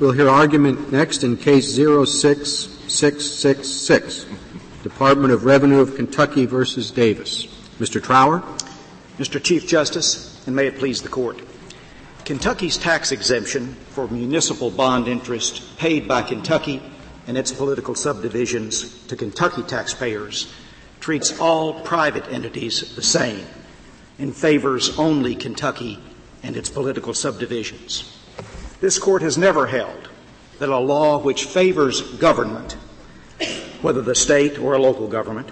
We'll hear argument next in case 06666, Department of Revenue of Kentucky versus Davis. Mr. Trower? Mr. Chief Justice, and may it please the Court. Kentucky's tax exemption for municipal bond interest paid by Kentucky and its political subdivisions to Kentucky taxpayers treats all private entities the same and favors only Kentucky and its political subdivisions. This court has never held that a law which favors government, whether the state or a local government,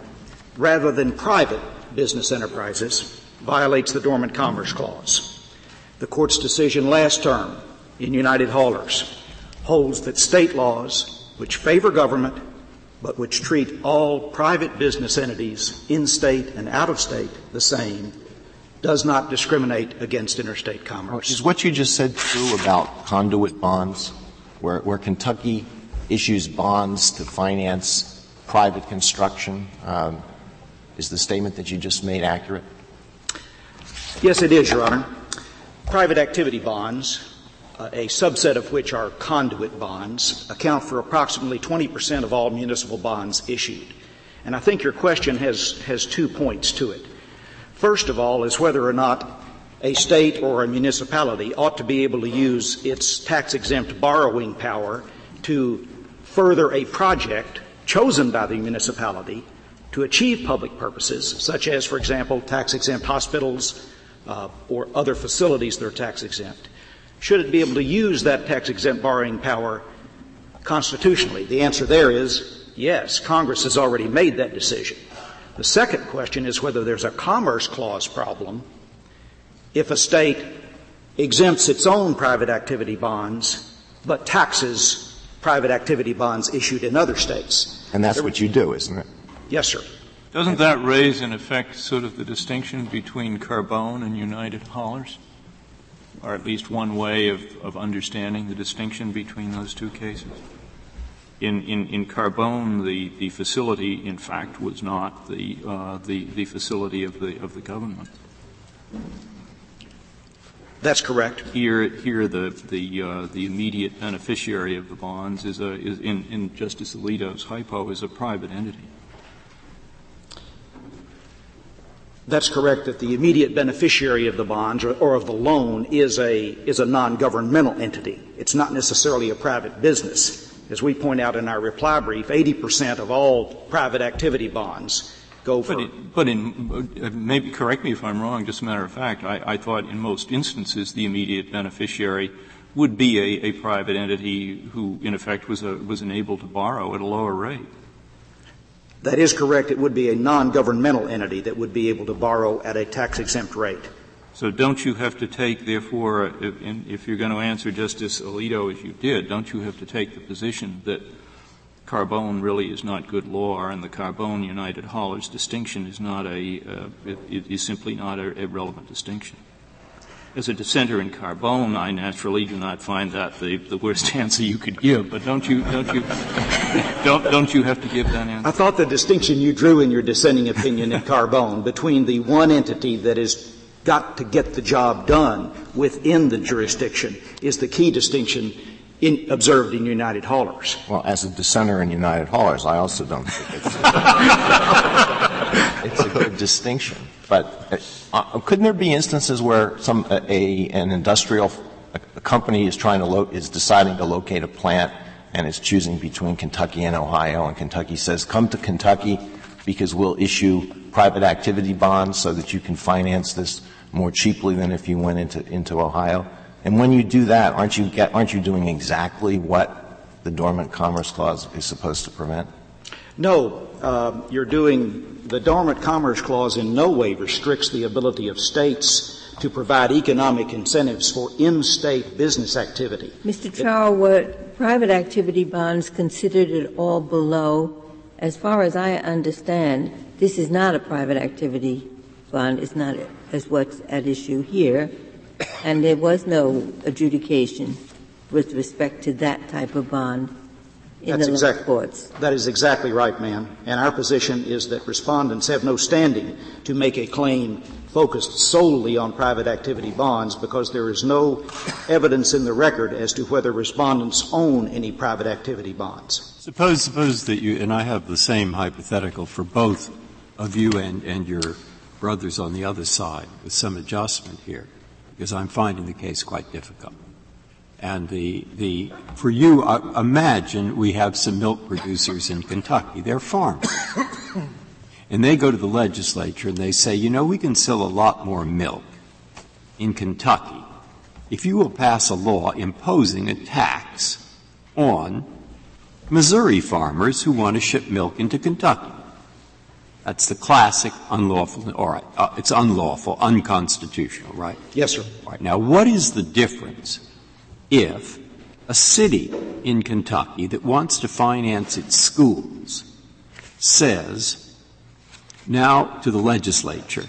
rather than private business enterprises, violates the Dormant Commerce Clause. The court's decision last term in United Haulers holds that state laws which favor government but which treat all private business entities in state and out of state the same does not discriminate against interstate commerce. Is what you just said true about conduit bonds, where, where Kentucky issues bonds to finance private construction? Um, is the statement that you just made accurate? Yes, it is, Your Honor. Private activity bonds, uh, a subset of which are conduit bonds, account for approximately 20% of all municipal bonds issued. And I think your question has, has two points to it. First of all is whether or not a state or a municipality ought to be able to use its tax exempt borrowing power to further a project chosen by the municipality to achieve public purposes, such as, for example, tax exempt hospitals uh, or other facilities that are tax exempt. Should it be able to use that tax exempt borrowing power constitutionally? The answer there is yes. Congress has already made that decision. The second question is whether there's a commerce clause problem if a state exempts its own private activity bonds but taxes private activity bonds issued in other states. And that's what you do, isn't it? Yes, sir. Doesn't that raise, in effect, sort of the distinction between Carbone and United Haulers? Or at least one way of, of understanding the distinction between those two cases? In, in, in Carbone, the, the facility, in fact, was not the, uh, the, the facility of the, of the government. That's correct. Here, here the, the, uh, the immediate beneficiary of the bonds is, a, is in, in Justice Alito's hypo is a private entity. That's correct that the immediate beneficiary of the bonds or, or, of the loan is a, is a non-governmental entity. It's not necessarily a private business. As we point out in our reply brief, 80% of all private activity bonds go for. But, it, but in, uh, maybe correct me if I'm wrong, just a matter of fact, I, I thought in most instances the immediate beneficiary would be a, a private entity who in effect was, a, was enabled to borrow at a lower rate. That is correct. It would be a non-governmental entity that would be able to borrow at a tax exempt rate. So don't you have to take, therefore, if, if, you're going to answer Justice Alito as you did, don't you have to take the position that Carbone really is not good law, and the Carbone United Haulers distinction is not a uh, is simply not a, a relevant distinction? as a dissenter in Carbone, I naturally do not find that the, the worst answer you could give. But don't you don't you don't don't you have to give that answer? I thought the distinction you drew in your dissenting opinion in Carbone between the one entity that is got to get the job done within the jurisdiction is the key distinction in, observed in United Haulers. Well, as a dissenter in United Haulers, I also don't think it's, it's a good distinction. But uh, couldn't there be instances where some a, a an industrial a company is trying to lo- is deciding to locate a plant and is choosing between Kentucky and Ohio, and Kentucky says, "Come to Kentucky because we'll issue private activity bonds so that you can finance this more cheaply than if you went into into Ohio." And when you do that, aren't you get, aren't you doing exactly what the Dormant Commerce Clause is supposed to prevent? No, uh, you're doing the Dormant Commerce Clause in no way restricts the ability of states to provide economic incentives for in-state business activity. Mr. Trower, were private activity bonds considered at all below? As far as I understand, this is not a private activity bond. is not as what's at issue here. And there was no adjudication with respect to that type of bond in That's the exact, courts. That is exactly right, ma'am. And our position is that respondents have no standing to make a claim focused solely on private activity bonds because there is no evidence in the record as to whether respondents own any private activity bonds. Suppose, suppose that you, and I have the same hypothetical for both of you and, and your brothers on the other side with some adjustment here, because I'm finding the case quite difficult. And the, the, for you, uh, imagine we have some milk producers in Kentucky. They're farmers. and they go to the legislature and they say, you know, we can sell a lot more milk in Kentucky if you will pass a law imposing a tax on Missouri farmers who want to ship milk into Kentucky. That's the classic unlawful, all right, uh, it's unlawful, unconstitutional, right? Yes, sir. Right, now what is the difference if a city in Kentucky that wants to finance its schools says now to the legislature,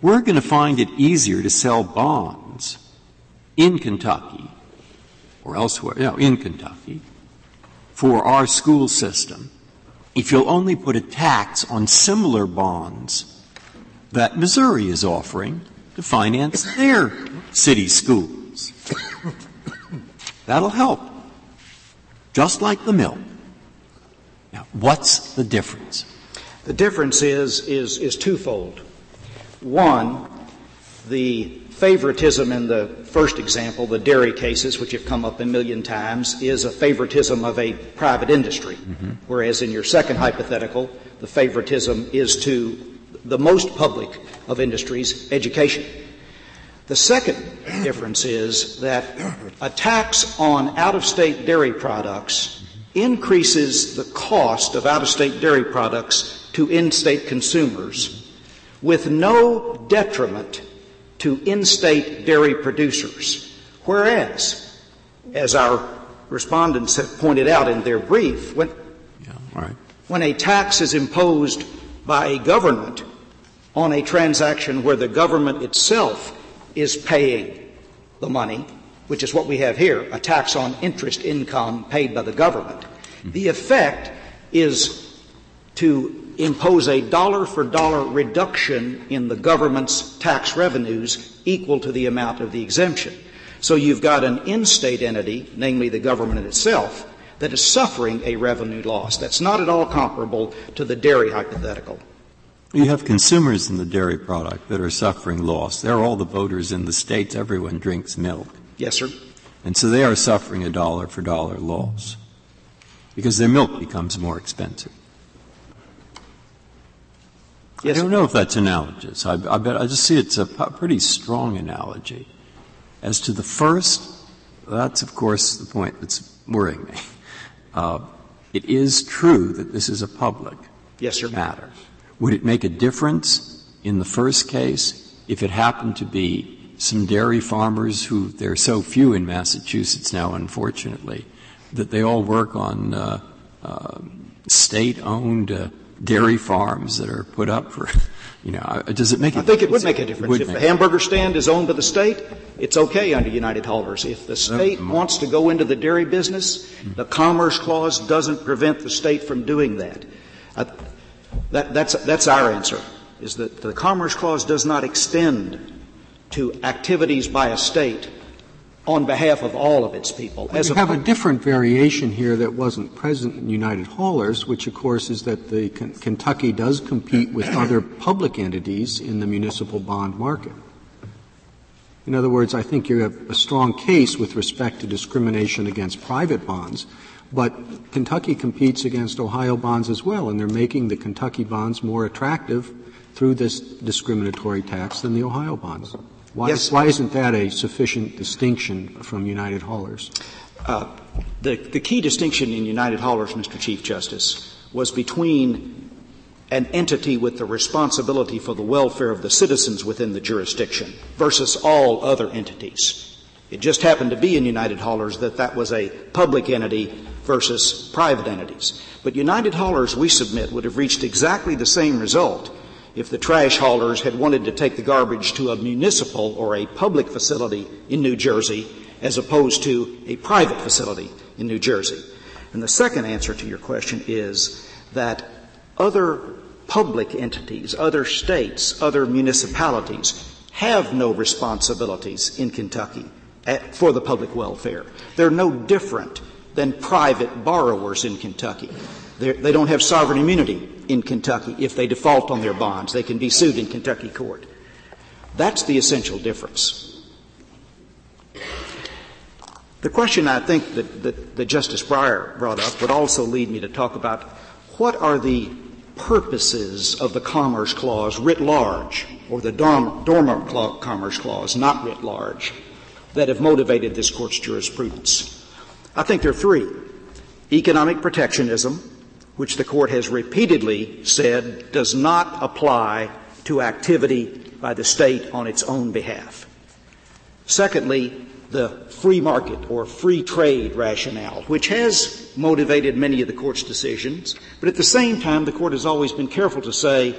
we're going to find it easier to sell bonds in Kentucky or elsewhere, no, in Kentucky for our school system if you'll only put a tax on similar bonds that Missouri is offering to finance their city schools. That'll help. Just like the milk. Now, what's the difference? The difference is, is, is twofold. One, the favoritism in the first example, the dairy cases, which have come up a million times, is a favoritism of a private industry. Mm-hmm. Whereas in your second hypothetical, the favoritism is to the most public of industries, education. The second difference is that a tax on out of state dairy products increases the cost of out of state dairy products to in state consumers with no detriment to in state dairy producers. Whereas, as our respondents have pointed out in their brief, when, yeah, right. when a tax is imposed by a government on a transaction where the government itself is paying the money, which is what we have here, a tax on interest income paid by the government. Mm-hmm. The effect is to impose a dollar for dollar reduction in the government's tax revenues equal to the amount of the exemption. So you've got an in-state entity, namely the government itself, that is suffering a revenue loss. That's not at all comparable to the dairy hypothetical. You have consumers in the dairy product that are suffering loss. They're all the voters in the states. Everyone drinks milk. Yes, sir. And so they are suffering a dollar for dollar loss because their milk becomes more expensive. Yes. I don't know if that's analogous. I, I bet I just see it's a pretty strong analogy. As to the first, that's of course the point that's worrying me. Uh, it is true that this is a public yes, sir. matter. Would it make a difference in the first case if it happened to be some dairy farmers who there are so few in Massachusetts now, unfortunately, that they all work on uh, uh, state-owned uh, dairy farms that are put up for, you know, does it make I think it would make a difference. If the hamburger stand is owned by the state, it's okay under United Haulers. If the state wants to go into the dairy business, mm-hmm. the Commerce Clause doesn't prevent the state from doing that. Uh, that that's, that's our answer, is that the Commerce Clause does not extend to activities by a state on behalf of all of its people. As you have a different variation here that wasn't present in United Haulers, which of course is that the K- Kentucky does compete with other public entities in the municipal bond market. In other words, I think you have a strong case with respect to discrimination against private bonds, but Kentucky competes against Ohio bonds as well, and they're making the Kentucky bonds more attractive through this discriminatory tax than the Ohio bonds. Why, yes. why isn't that a sufficient distinction from United Haulers? Uh, the, the key distinction in United Haulers, Mr. Chief Justice, was between an entity with the responsibility for the welfare of the citizens within the jurisdiction versus all other entities. It just happened to be in United Haulers that that was a public entity versus private entities. But United Haulers, we submit, would have reached exactly the same result if the trash haulers had wanted to take the garbage to a municipal or a public facility in New Jersey as opposed to a private facility in New Jersey. And the second answer to your question is that other public entities, other states, other municipalities have no responsibilities in Kentucky at, for the public welfare. They're no different than private borrowers in Kentucky. They're, they do not have sovereign immunity in Kentucky. If they default on their bonds, they can be sued in Kentucky court. That's the essential difference. The question I think that, that, that Justice Breyer brought up would also lead me to talk about what are the purposes of the Commerce Clause writ large, or the Dormant Commerce Clause not writ large, that have motivated this Court's jurisprudence. I think there are three. Economic protectionism, which the Court has repeatedly said does not apply to activity by the state on its own behalf. Secondly, the free market or free trade rationale, which has motivated many of the Court's decisions, but at the same time, the Court has always been careful to say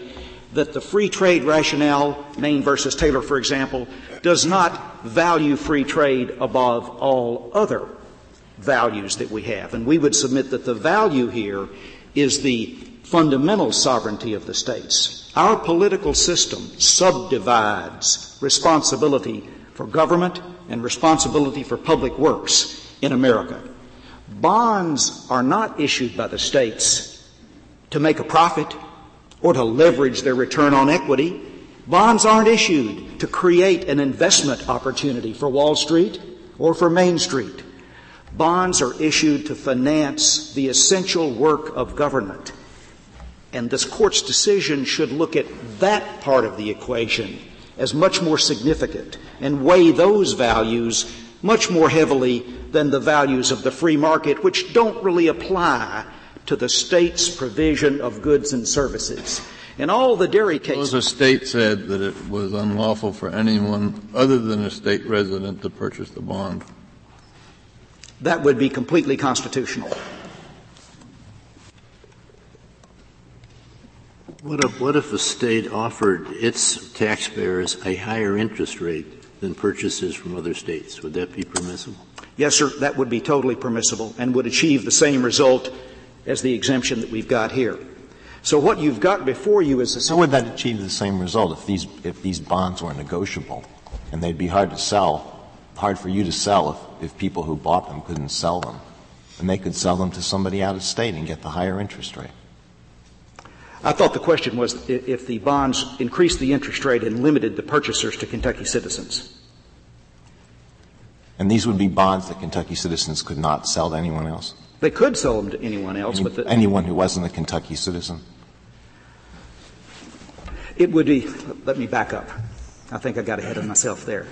that the free trade rationale, Maine versus Taylor, for example, does not value free trade above all other values that we have. And we would submit that the value here is the fundamental sovereignty of the states. Our political system subdivides responsibility for government and responsibility for public works in America. Bonds are not issued by the states to make a profit or to leverage their return on equity. Bonds aren't issued to create an investment opportunity for Wall Street or for Main Street. Bonds are issued to finance the essential work of government. And this court's decision should look at that part of the equation as much more significant and weigh those values much more heavily than the values of the free market, which don't really apply to the state's provision of goods and services. In all the dairy cases. Suppose a state said that it was unlawful for anyone other than a state resident to purchase the bond. That would be completely constitutional. What if, what if a state offered its taxpayers a higher interest rate than purchases from other states? Would that be permissible? Yes, sir. That would be totally permissible and would achieve the same result as the exemption that we've got here. So what you've got before you is a. How would that achieve the same result if these if these bonds were negotiable, and they'd be hard to sell, hard for you to sell if, if people who bought them couldn't sell them, and they could sell them to somebody out of state and get the higher interest rate. I thought the question was if the bonds increased the interest rate and limited the purchasers to Kentucky citizens. And these would be bonds that Kentucky citizens could not sell to anyone else? They could sell them to anyone else, Any, but the, anyone who wasn't a Kentucky citizen? It would be, let me back up. I think I got ahead of myself there.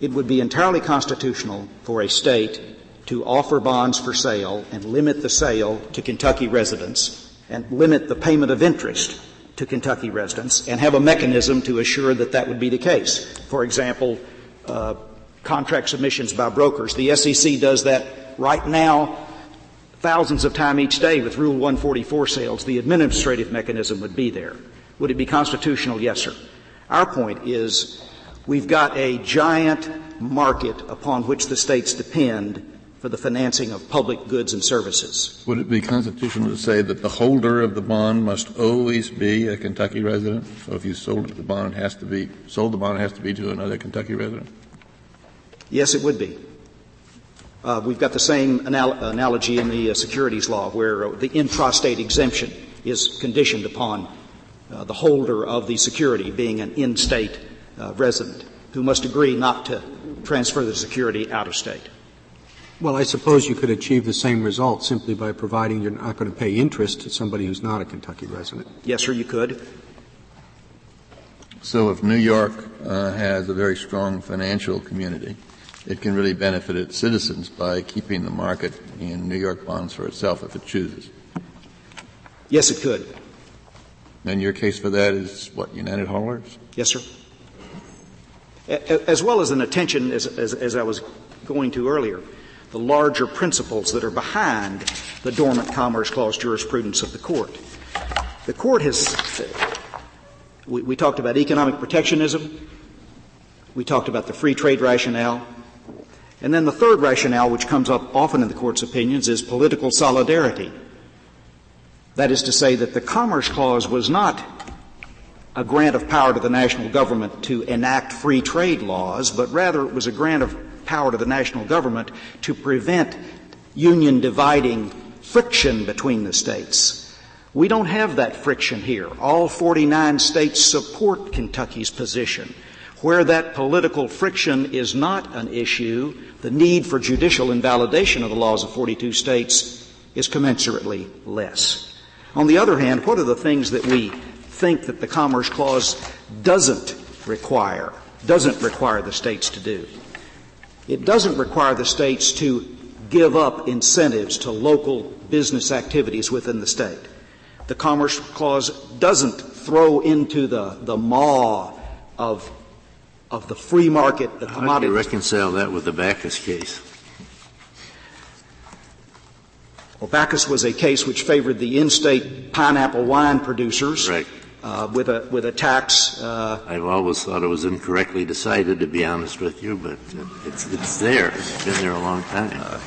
It would be entirely constitutional for a state to offer bonds for sale and limit the sale to Kentucky residents and limit the payment of interest to Kentucky residents and have a mechanism to assure that that would be the case. For example, uh, contract submissions by brokers. The SEC does that right now thousands of times each day with Rule 144 sales. The administrative mechanism would be there. Would it be constitutional? Yes, sir. Our point is we've got a giant market upon which the states depend for the financing of public goods and services. Would it be constitutional to say that the holder of the bond must always be a Kentucky resident? So if you sold the bond, it has to be sold the bond, it has to be to another Kentucky resident. Yes, it would be. Uh, we've got the same anal- analogy in the uh, securities law, where uh, the intrastate exemption is conditioned upon uh, the holder of the security being an in-state uh, resident who must agree not to transfer the security out of state. Well, I suppose you could achieve the same result simply by providing you're not going to pay interest to somebody who's not a Kentucky resident. Yes, sir, you could. So if New York uh, has a very strong financial community, it can really benefit its citizens by keeping the market in New York bonds for itself if it chooses. Yes, it could. And your case for that is what, United Haulers? Yes, sir. As well as an attention, as, as, as I was going to earlier, the larger principles that are behind the dormant commerce clause jurisprudence of the court. The court has, we, we talked about economic protectionism, we talked about the free trade rationale, and then the third rationale, which comes up often in the court's opinions, is political solidarity. That is to say that the Commerce Clause was not a grant of power to the national government to enact free trade laws, but rather it was a grant of power to the national government to prevent union dividing friction between the states. We don't have that friction here. All 49 states support Kentucky's position. Where that political friction is not an issue, the need for judicial invalidation of the laws of 42 states is commensurately less. On the other hand, what are the things that we think that the Commerce Clause doesn't require, doesn't require the states to do? It doesn't require the states to give up incentives to local business activities within the state. The Commerce Clause doesn't throw into the, the maw of, of the free market, the How do you reconcile that with the Bacchus case? Well, Bacchus was a case which favored the in-state pineapple wine producers Right. Uh, with a with a tax. Uh, I've always thought it was incorrectly decided, to be honest with you, but it's, it's there. It's been there a long time.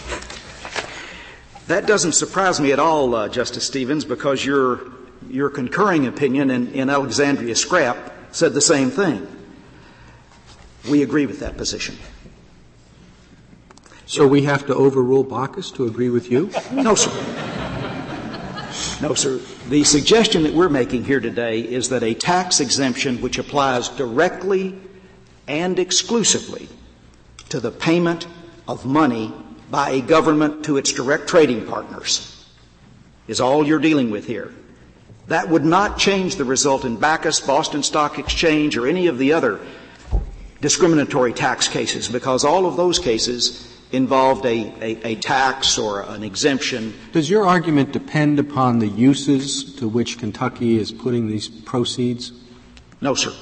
that doesn't surprise me at all, uh, Justice Stevens, because your your concurring opinion in, in Alexandria Scrap said the same thing. We agree with that position. So we have to overrule Bacchus to agree with you? No, sir. No, sir. The suggestion that we're making here today is that a tax exemption which applies directly and exclusively to the payment of money by a government to its direct trading partners is all you're dealing with here. That would not change the result in Bacchus, Boston Stock Exchange, or any of the other discriminatory tax cases because all of those cases involved a, a, a tax or an exemption Does your argument depend upon the uses to which Kentucky is putting these proceeds? No, sir.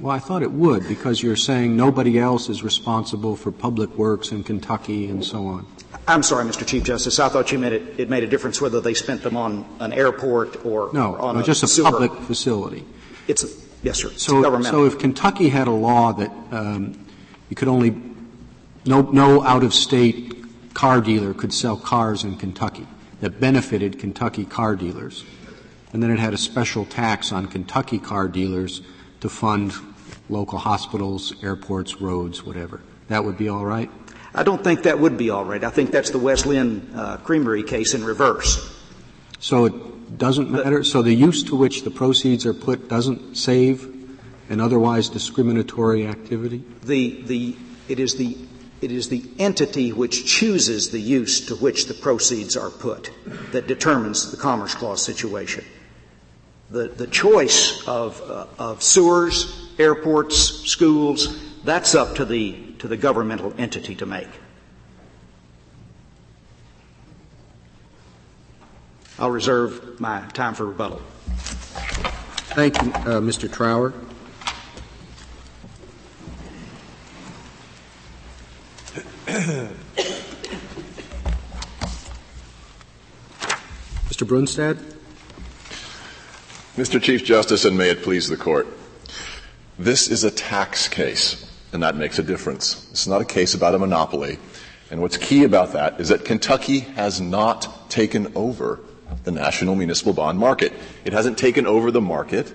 Well, I thought it would because you're saying nobody else is responsible for public works in Kentucky and so on. I'm sorry, Mr. Chief Justice. I thought you meant it, it made a difference whether they spent them on an airport or, No, or no, a just a sewer. public facility. It's yes, sir. So, so if Kentucky had a law that um, you could only no no out of state car dealer could sell cars in Kentucky that benefited Kentucky car dealers, and then it had a special tax on Kentucky car dealers to fund local hospitals, airports, roads, whatever. That would be all right. I don't think that would be all right. I think that's the West Lynn uh, Creamery case in reverse. So it doesn't matter. So the use to which the proceeds are put doesn't save an otherwise discriminatory activity. The, the, it is the, it is the entity which chooses the use to which the proceeds are put that determines the Commerce Clause situation. The, the choice of, uh, of sewers, airports, schools, that's up to the, to the governmental entity to make. I'll reserve my time for rebuttal. Thank you, uh, Mr. Trower. Mr. Brunstad? Mr. Chief Justice, and may it please the Court. This is a tax case, and that makes a difference. It's not a case about a monopoly. And what's key about that is that Kentucky has not taken over the national municipal bond market. It hasn't taken over the market.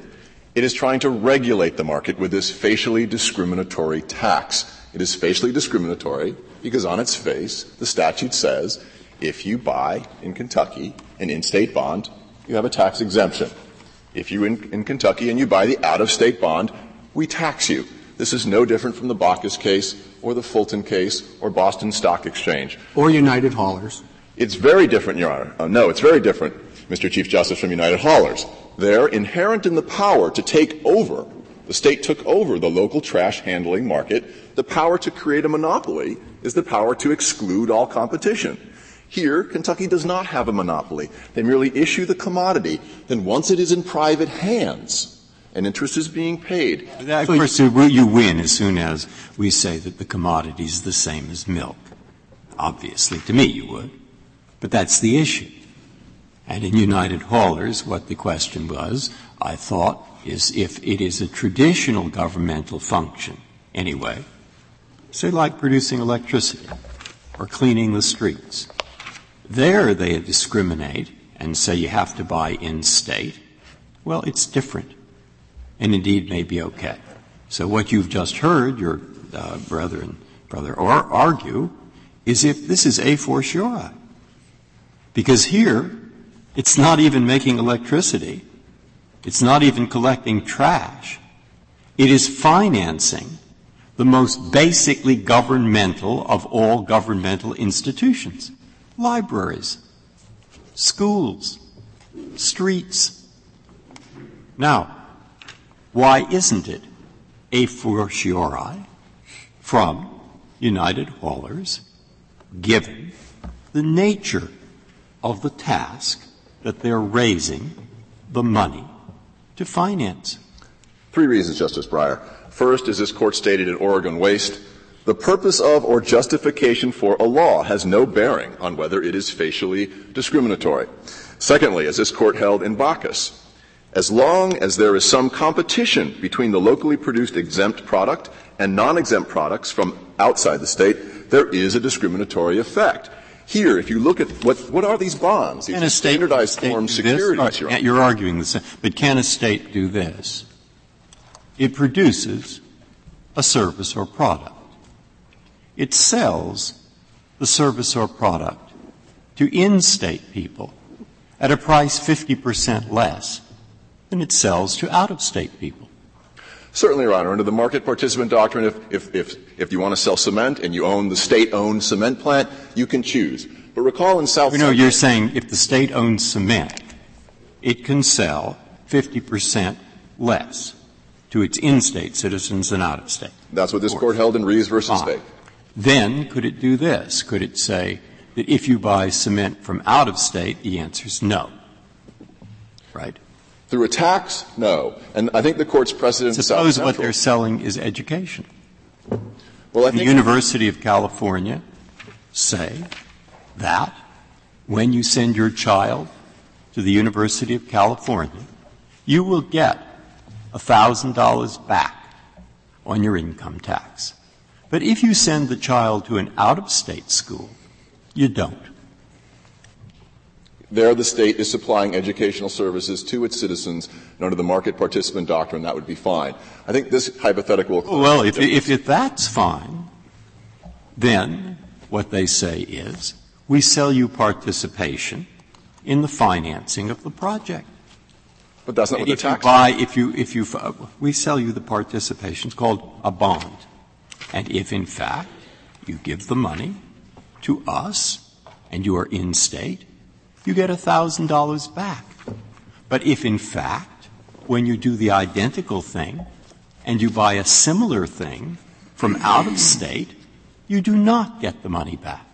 It is trying to regulate the market with this facially discriminatory tax. It is facially discriminatory because on its face, the statute says if you buy in Kentucky an in-state bond, you have a tax exemption. If you in, in Kentucky and you buy the out-of-state bond, we tax you. This is no different from the Bacchus case or the Fulton case or Boston Stock Exchange. Or United Haulers? It's very different, Your Honor. Uh, no, it's very different, Mr. Chief Justice, from United Haulers. They're inherent in the power to take over. The state took over the local trash handling market. The power to create a monopoly is the power to exclude all competition. Here, Kentucky does not have a monopoly. They merely issue the commodity. Then once it is in private hands, and interest is being paid. Of course, you win as soon as we say that the commodity is the same as milk. Obviously, to me you would. But that's the issue. And in United Haulers, what the question was, I thought, is if it is a traditional governmental function, anyway, say like producing electricity or cleaning the streets, there they discriminate and say you have to buy in state, well, it's different. And indeed may be okay. So what you've just heard your uh, brother and brother or argue is if this is a fortiori. Because here, it's not even making electricity. It's not even collecting trash. It is financing the most basically governmental of all governmental institutions. Libraries, schools, streets. Now, why isn't it a fortiori from United Haulers given the nature of the task that they're raising the money to finance? Three reasons, Justice Breyer. First, as this court stated in Oregon Waste, the purpose of or justification for a law has no bearing on whether it is facially discriminatory. Secondly, as this court held in Bacchus, as long as there is some competition between the locally produced exempt product and non-exempt products from outside the state, there is a discriminatory effect. Here, if you look at what, what are these bonds? These can a state, standardized state form securities. You're arguing this, but can a state do this? It produces a service or product. It sells the service or product to in-state people at a price 50% less than it sells to out-of-state people. Certainly, Your Honor. Under the market participant doctrine, if, if, if, if you want to sell cement and you own the state-owned cement plant, you can choose. But recall in South You know, you're saying if the state owns cement, it can sell 50% less to its in-state citizens than out-of-state. That's what this court held in Reeves versus Stake. Then could it do this? Could it say that if you buy cement from out of state, the answer is no? Right? Through a tax, no. And I think the court's precedent is. Suppose what they're selling is education. Well, I the University of California say that when you send your child to the University of California, you will get $1,000 back on your income tax. But if you send the child to an out-of-state school, you don't. There, the state is supplying educational services to its citizens, and under the market participant doctrine, that would be fine. I think this hypothetical. Well, if, if, if that's fine, then what they say is, we sell you participation in the financing of the project. But that's not what if the tax. You buy, if you, if you, uh, we sell you the participation. It's called a bond. And if in fact you give the money to us and you are in state, you get thousand dollars back. But if in fact, when you do the identical thing and you buy a similar thing from out of state, you do not get the money back.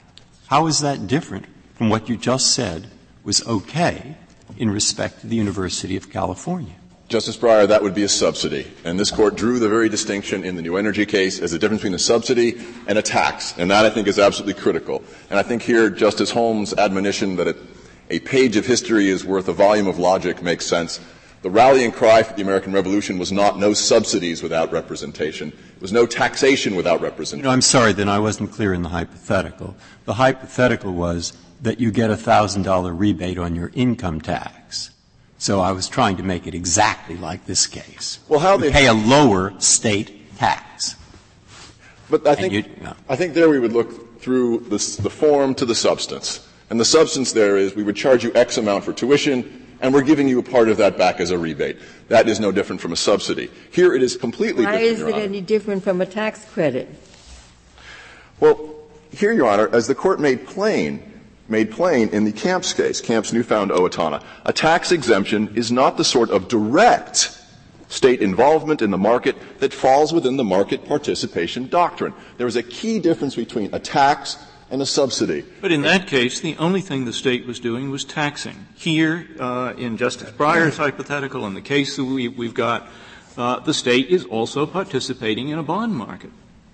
How is that different from what you just said was okay in respect to the University of California. Justice Breyer, that would be a subsidy. And this court drew the very distinction in the new energy case as the difference between a subsidy and a tax. And that I think is absolutely critical. And I think here Justice Holmes' admonition that a page of history is worth a volume of logic makes sense. The rallying cry for the American Revolution was not no subsidies without representation. It was no taxation without representation. You know, I'm sorry, then I wasn't clear in the hypothetical. The hypothetical was that you get a thousand dollar rebate on your income tax. So I was trying to make it exactly like this case. Well, how they pay a lower state tax. But I think, you, no. I think there we would look through the form to the substance. And the substance there is we would charge you X amount for tuition, and we're giving you a part of that back as a rebate. That is no different from a subsidy. Here it is completely Why different. Why is it any different from a tax credit? Well, here, Your Honor, as the court made plain, made plain in the Camps case, Camps Newfound Owatonna, a tax exemption is not the sort of direct state involvement in the market that falls within the market participation doctrine. There is a key difference between a tax and a subsidy. But in that case, the only thing the state was doing was taxing. Here, uh, in Justice Breyer's hypothetical, in the case that we, have got, uh, the state is also participating in a bond market.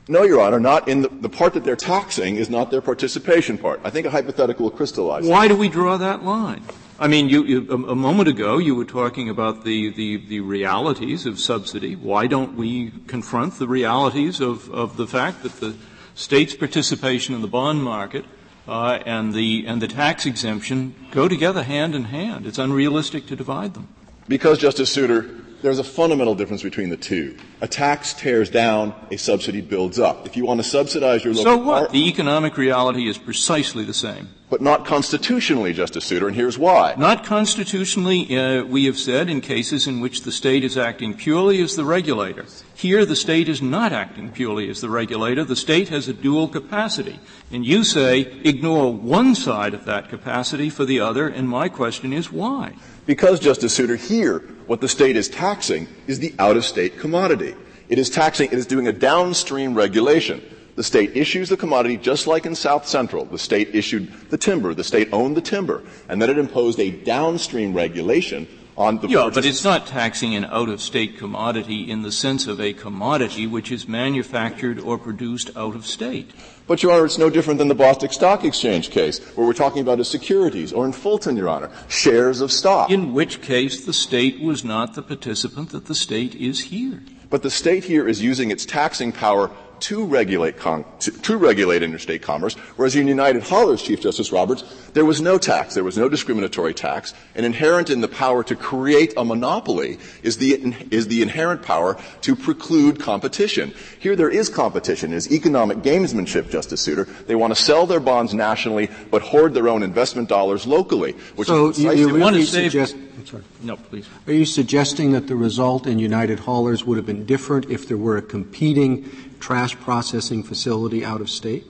No, Your Honor, not in the, the, part that they're taxing is not their participation part. I think a hypothetical will crystallize. Why do we draw that line? I mean, you, you, a, a, moment ago you were talking about the, the, the, realities of subsidy. Why don't we confront the realities of, of the fact that the state's participation in the bond market uh, and the and the tax exemption go together hand in hand. It's unrealistic to divide them. Because Justice Souter, there's a fundamental difference between the two. A tax tears down, a subsidy builds up. If you want to subsidize your local So what? the economic reality is precisely the same. But not constitutionally, Justice Souter, and here's why. Not constitutionally, uh, we have said, in cases in which the state is acting purely as the regulator. Here, the state is not acting purely as the regulator. The state has a dual capacity. And you say, ignore one side of that capacity for the other, and my question is why? Because, Justice Souter, here, what the state is taxing is the out-of-state commodity. It is taxing, it is doing a downstream regulation. The state issues the commodity just like in South Central. The state issued the timber. The state owned the timber. And then it imposed a downstream regulation on the Yeah, but it's not taxing an out-of-state commodity in the sense of a commodity which is manufactured or produced out of state. But, Your Honor, it's no different than the Boston Stock Exchange case, where we're talking about a securities, or in Fulton, Your Honor, shares of stock. In which case the state was not the participant that the state is here. But the state here is using its taxing power to regulate, con- to, to, regulate interstate commerce, whereas in United Haulers, Chief Justice Roberts, there was no tax, there was no discriminatory tax, and inherent in the power to create a monopoly is the, is the inherent power to preclude competition. Here there is competition, it is economic gamesmanship, Justice Souter. They want to sell their bonds nationally, but hoard their own investment dollars locally, which so is you, you really want to suggest, sorry. No, please. Are you suggesting that the result in United Haulers would have been different if there were a competing trash processing facility out of state?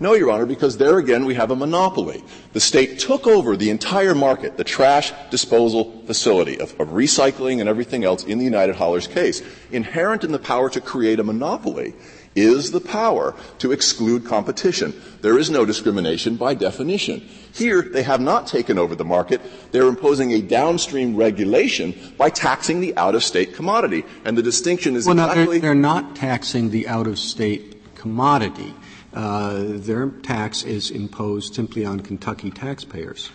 No, Your Honor, because there again we have a monopoly. The state took over the entire market, the trash disposal facility of, of, recycling and everything else in the United Haulers case. Inherent in the power to create a monopoly is the power to exclude competition. There is no discrimination by definition. Here, they have not taken over the market. They're imposing a downstream regulation by taxing the out-of-state commodity. And the distinction is well, exactly... No, they're, they're not taxing the out-of-state commodity. Uh, their tax is imposed simply on Kentucky taxpayers.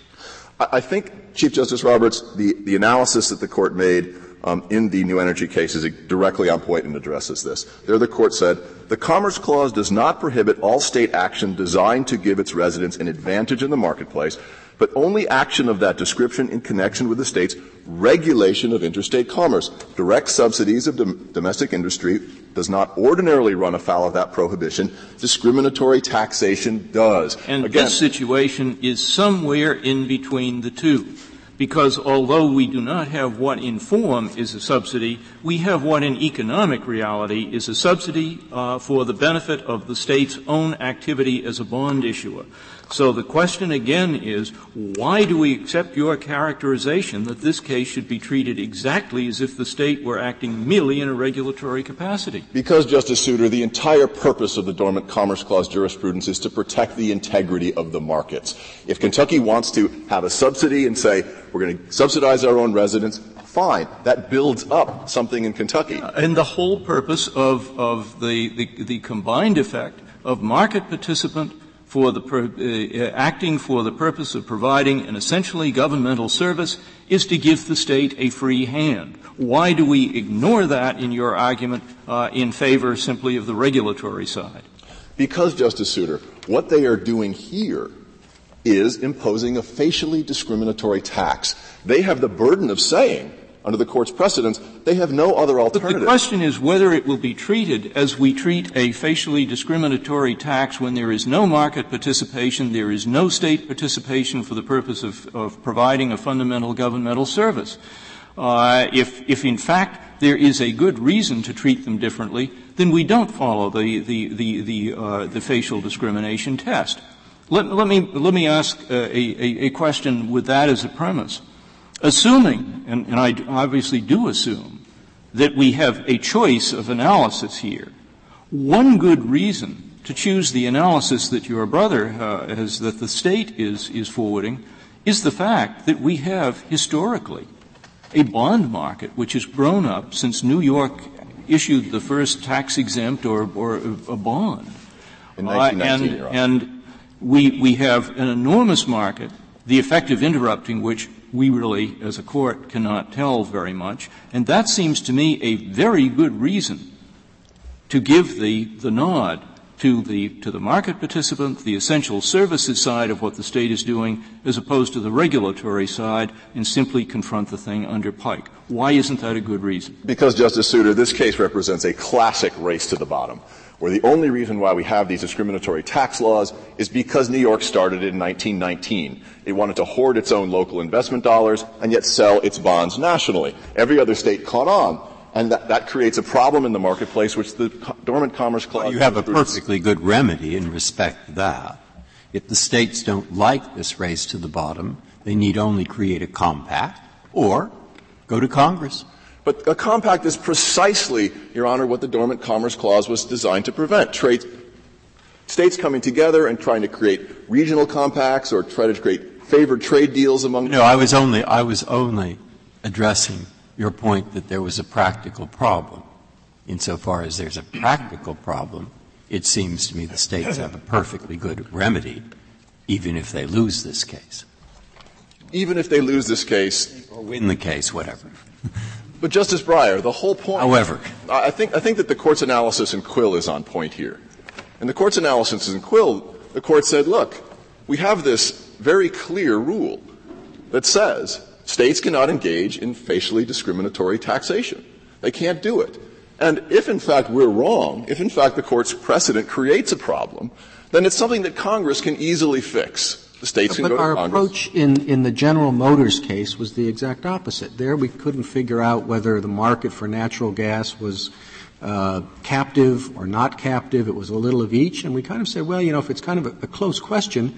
I think, Chief Justice Roberts, the, the analysis that the court made um, in the new energy case is directly on point and addresses this. There the court said, the Commerce Clause does not prohibit all state action designed to give its residents an advantage in the marketplace, but only action of that description in connection with the state's regulation of interstate commerce. Direct subsidies of dom- domestic industry does not ordinarily run afoul of that prohibition. Discriminatory taxation does. And Again, this situation is somewhere in between the two because although we do not have what in form is a subsidy, we have what in economic reality is a subsidy uh, for the benefit of the state's own activity as a bond issuer. So the question again is, why do we accept your characterization that this case should be treated exactly as if the state were acting merely in a regulatory capacity? Because, Justice Souter, the entire purpose of the Dormant Commerce Clause jurisprudence is to protect the integrity of the markets. If Kentucky wants to have a subsidy and say, we're going to subsidize our own residents, fine. That builds up something in Kentucky. And the whole purpose of, of the, the, the combined effect of market participant for the, uh, acting for the purpose of providing an essentially governmental service is to give the state a free hand. Why do we ignore that in your argument uh, in favor simply of the regulatory side? Because, Justice Souter, what they are doing here is imposing a facially discriminatory tax. They have the burden of saying under the court's precedents, they have no other alternative. But the question is whether it will be treated as we treat a facially discriminatory tax when there is no market participation, there is no state participation for the purpose of, of providing a fundamental governmental service. Uh, if, if in fact there is a good reason to treat them differently, then we don't follow the, the, the, the, uh, the facial discrimination test. Let, let, me, let me ask uh, a, a, a question with that as a premise. Assuming, and, and I obviously do assume, that we have a choice of analysis here, one good reason to choose the analysis that your brother uh, has, that the state is, is forwarding, is the fact that we have historically a bond market which has grown up since New York issued the first tax exempt or, or a bond. In 1919, uh, and, and we, we have an enormous market, the effect of interrupting which we really, as a court, cannot tell very much. And that seems to me a very good reason to give the, the nod to the, to the market participant, the essential services side of what the state is doing, as opposed to the regulatory side, and simply confront the thing under Pike. Why isn't that a good reason? Because, Justice Souter, this case represents a classic race to the bottom, where the only reason why we have these discriminatory tax laws is because New York started it in 1919. It wanted to hoard its own local investment dollars and yet sell its bonds nationally. Every other state caught on. And that, that creates a problem in the marketplace, which the Dormant Commerce Clause. Well, you have a perfectly good remedy in respect to that. If the states don't like this race to the bottom, they need only create a compact or go to Congress. But a compact is precisely, Your Honor, what the Dormant Commerce Clause was designed to prevent. Trade, states coming together and trying to create regional compacts or try to create favored trade deals among. No, I was only I was only addressing your point that there was a practical problem. Insofar as there's a practical problem, it seems to me the states have a perfectly good remedy, even if they lose this case. Even if they lose this case. Or win the case, whatever. But Justice Breyer, the whole point. However. I think, I think that the court's analysis in Quill is on point here. In the court's analysis in Quill, the court said, look, we have this very clear rule that says States cannot engage in facially discriminatory taxation. They can't do it. And if in fact we're wrong, if in fact the court's precedent creates a problem, then it's something that Congress can easily fix. The states but can go our to Congress. approach in, in the General Motors case was the exact opposite. There we couldn't figure out whether the market for natural gas was uh, captive or not captive. It was a little of each, and we kind of said, well, you know, if it's kind of a, a close question,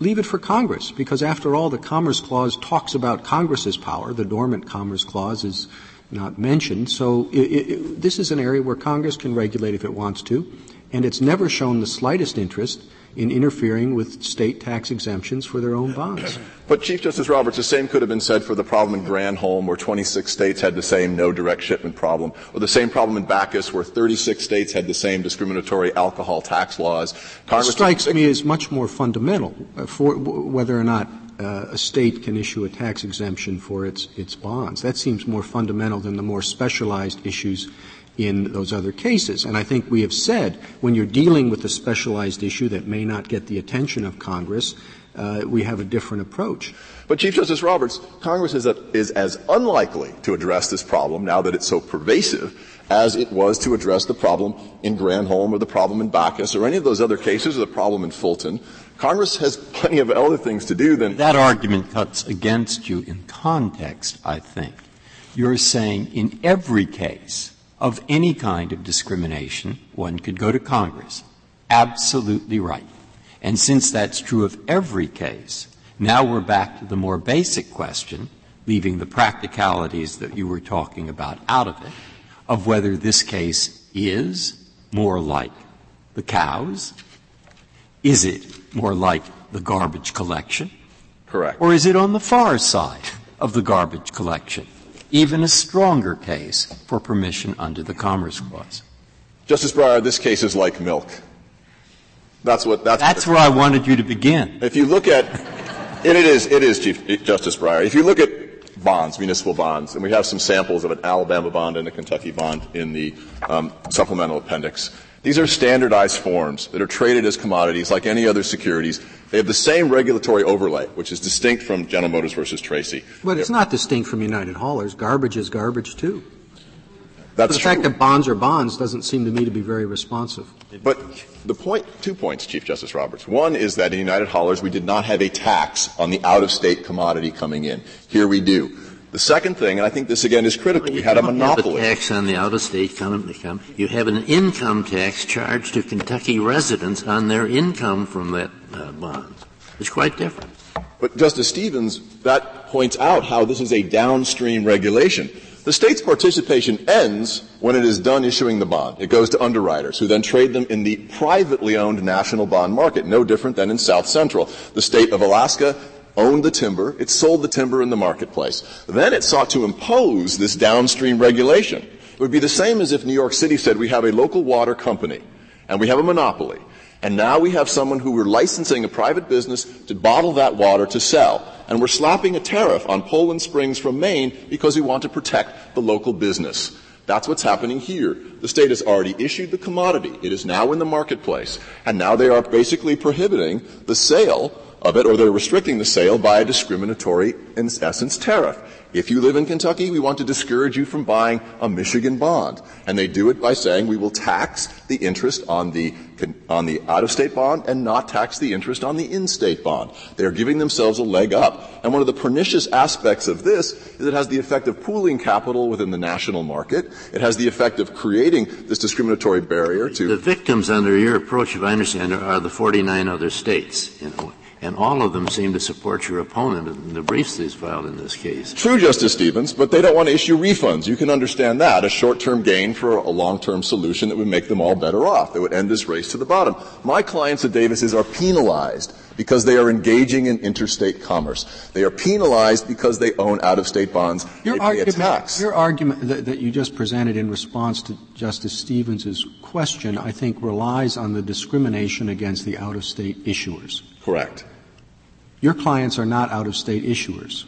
leave it for Congress, because after all, the Commerce Clause talks about Congress's power. The dormant Commerce Clause is not mentioned. So it, it, this is an area where Congress can regulate if it wants to, and it's never shown the slightest interest in interfering with state tax exemptions for their own bonds. But Chief Justice Roberts, the same could have been said for the problem in Granholm where 26 states had the same no direct shipment problem, or the same problem in Bacchus, where 36 states had the same discriminatory alcohol tax laws. Congress strikes me as much more fundamental uh, for whether or not uh, a state can issue a tax exemption for its, its bonds. That seems more fundamental than the more specialized issues in those other cases. And I think we have said when you're dealing with a specialized issue that may not get the attention of Congress, uh, we have a different approach. But Chief Justice Roberts, Congress is, a, is as unlikely to address this problem now that it's so pervasive as it was to address the problem in Granholm or the problem in Bacchus or any of those other cases or the problem in Fulton. Congress has plenty of other things to do than that argument cuts against you in context, I think. You're saying in every case of any kind of discrimination, one could go to Congress. Absolutely right. And since that's true of every case, now we're back to the more basic question, leaving the practicalities that you were talking about out of it, of whether this case is more like the cows, is it more like the garbage collection? Correct. Or is it on the far side of the garbage collection? Even a stronger case for permission under the Commerce Clause. Justice Breyer, this case is like milk. That's what. That's, that's where I wanted you to begin. If you look at, and it is, it is, Chief Justice Breyer. If you look at bonds, municipal bonds, and we have some samples of an Alabama bond and a Kentucky bond in the um, supplemental appendix. These are standardized forms that are traded as commodities like any other securities. They have the same regulatory overlay, which is distinct from General Motors versus Tracy. But it's not distinct from United Haulers. Garbage is garbage too. That's the true. fact that bonds are bonds doesn't seem to me to be very responsive. But the point, two points, Chief Justice Roberts. One is that in United Haulers we did not have a tax on the out-of-state commodity coming in. Here we do. The second thing, and I think this again is critical, we had a monopoly. Have a tax on the out-of-state income. You have an income tax charged to Kentucky residents on their income from that uh, bond. It's quite different. But Justice Stevens, that points out how this is a downstream regulation. The state's participation ends when it is done issuing the bond. It goes to underwriters who then trade them in the privately owned national bond market, no different than in South Central. The state of Alaska owned the timber, it sold the timber in the marketplace. Then it sought to impose this downstream regulation. It would be the same as if New York City said we have a local water company and we have a monopoly. And now we have someone who we're licensing a private business to bottle that water to sell. And we're slapping a tariff on Poland Springs from Maine because we want to protect the local business. That's what's happening here. The state has already issued the commodity. It is now in the marketplace. And now they are basically prohibiting the sale of it, or they're restricting the sale by a discriminatory, in essence, tariff. If you live in Kentucky, we want to discourage you from buying a Michigan bond. And they do it by saying we will tax the interest on the, on the out-of-state bond and not tax the interest on the in-state bond. They are giving themselves a leg up. And one of the pernicious aspects of this is it has the effect of pooling capital within the national market. It has the effect of creating this discriminatory barrier to. The victims under your approach, if I understand, are the 49 other states. You know and all of them seem to support your opponent in the briefs he's filed in this case. True, Justice Stevens, but they don't want to issue refunds. You can understand that. A short-term gain for a long-term solution that would make them all better off. That would end this race to the bottom. My clients at Davis's are penalized because they are engaging in interstate commerce. They are penalized because they own out-of-state bonds. Your argument, your argument that, that you just presented in response to Justice Stevens's question, I think, relies on the discrimination against the out-of-state issuers. Correct. Your clients are not out of state issuers.